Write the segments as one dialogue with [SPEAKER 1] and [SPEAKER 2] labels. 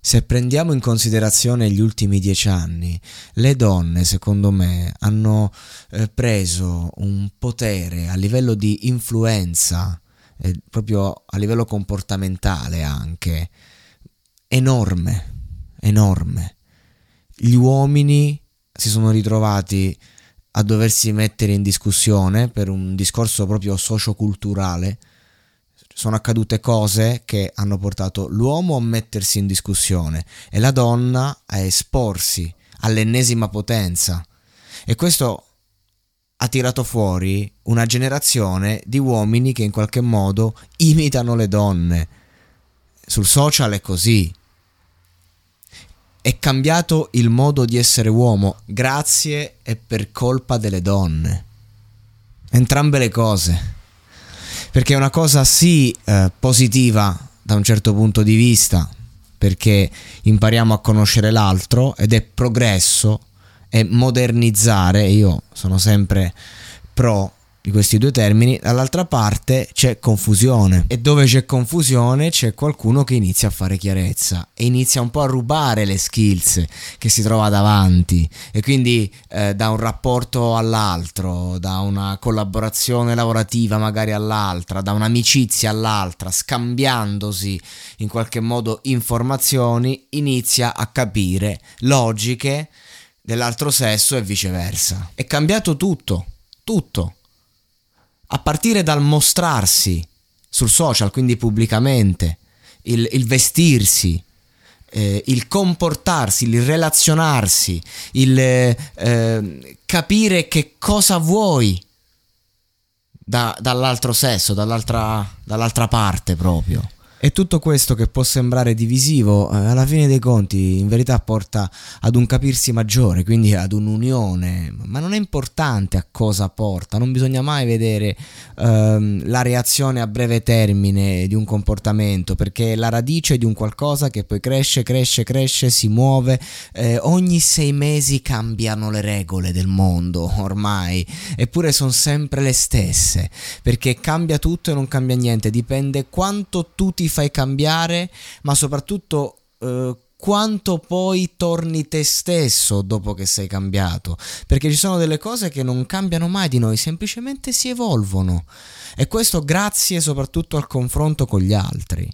[SPEAKER 1] Se prendiamo in considerazione gli ultimi dieci anni, le donne, secondo me, hanno eh, preso un potere a livello di influenza, eh, proprio a livello comportamentale anche, enorme enorme. Gli uomini si sono ritrovati a doversi mettere in discussione per un discorso proprio socioculturale. Sono accadute cose che hanno portato l'uomo a mettersi in discussione e la donna a esporsi all'ennesima potenza. E questo ha tirato fuori una generazione di uomini che in qualche modo imitano le donne. Sul social è così, è cambiato il modo di essere uomo grazie e per colpa delle donne. Entrambe le cose. Perché è una cosa sì eh, positiva da un certo punto di vista, perché impariamo a conoscere l'altro ed è progresso, è modernizzare, io sono sempre pro di questi due termini, dall'altra parte c'è confusione. E dove c'è confusione c'è qualcuno che inizia a fare chiarezza e inizia un po' a rubare le skills che si trova davanti. E quindi eh, da un rapporto all'altro, da una collaborazione lavorativa magari all'altra, da un'amicizia all'altra, scambiandosi in qualche modo informazioni, inizia a capire logiche dell'altro sesso e viceversa. È cambiato tutto, tutto a partire dal mostrarsi sul social, quindi pubblicamente, il, il vestirsi, eh, il comportarsi, il relazionarsi, il eh, capire che cosa vuoi da, dall'altro sesso, dall'altra, dall'altra parte proprio. E tutto questo che può sembrare divisivo, eh, alla fine dei conti in verità porta ad un capirsi maggiore, quindi ad un'unione, ma non è importante a cosa porta, non bisogna mai vedere ehm, la reazione a breve termine di un comportamento, perché è la radice di un qualcosa che poi cresce, cresce, cresce, si muove, eh, ogni sei mesi cambiano le regole del mondo ormai, eppure sono sempre le stesse, perché cambia tutto e non cambia niente, dipende quanto tu ti fai cambiare, ma soprattutto eh, quanto poi torni te stesso dopo che sei cambiato. Perché ci sono delle cose che non cambiano mai di noi, semplicemente si evolvono. E questo grazie soprattutto al confronto con gli altri.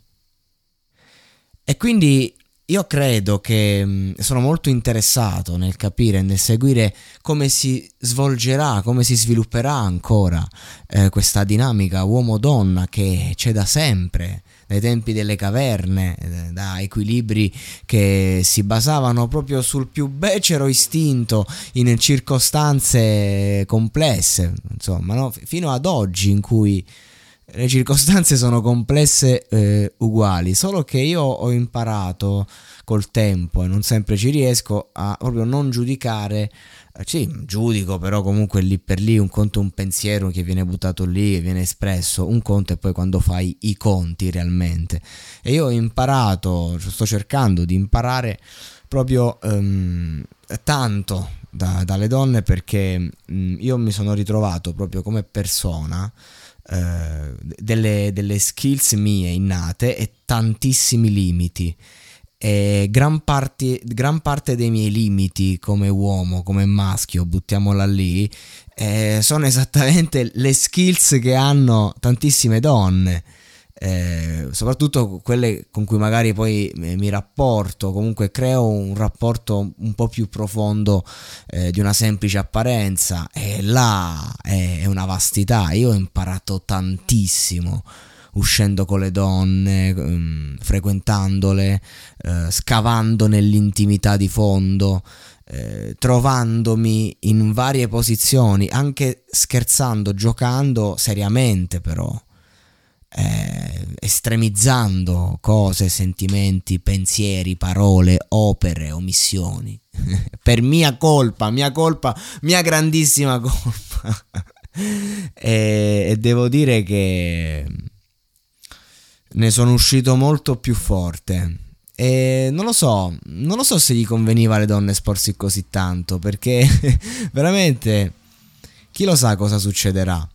[SPEAKER 1] E quindi io credo che mm, sono molto interessato nel capire, nel seguire come si svolgerà, come si svilupperà ancora eh, questa dinamica uomo-donna che c'è da sempre dai tempi delle caverne, eh, da equilibri che si basavano proprio sul più becero istinto in circostanze complesse, insomma, no? fino ad oggi in cui le circostanze sono complesse eh, uguali, solo che io ho imparato col tempo e non sempre ci riesco a proprio non giudicare eh, sì, giudico, però comunque lì per lì un conto è un pensiero che viene buttato lì, che viene espresso, un conto è poi quando fai i conti realmente. E io ho imparato, sto cercando di imparare proprio um, tanto da, dalle donne perché um, io mi sono ritrovato proprio come persona uh, delle, delle skills mie innate e tantissimi limiti e gran parte, gran parte dei miei limiti come uomo, come maschio, buttiamola lì, eh, sono esattamente le skills che hanno tantissime donne. Eh, soprattutto quelle con cui magari poi mi rapporto, comunque creo un rapporto un po' più profondo eh, di una semplice apparenza e là è, è una vastità, io ho imparato tantissimo uscendo con le donne, um, frequentandole, uh, scavando nell'intimità di fondo, eh, trovandomi in varie posizioni, anche scherzando, giocando seriamente però. Eh, estremizzando cose, sentimenti, pensieri, parole, opere, omissioni. per mia colpa, mia colpa, mia grandissima colpa. e, e devo dire che ne sono uscito molto più forte. E non lo so, non lo so se gli conveniva alle donne esporsi così tanto, perché veramente chi lo sa cosa succederà.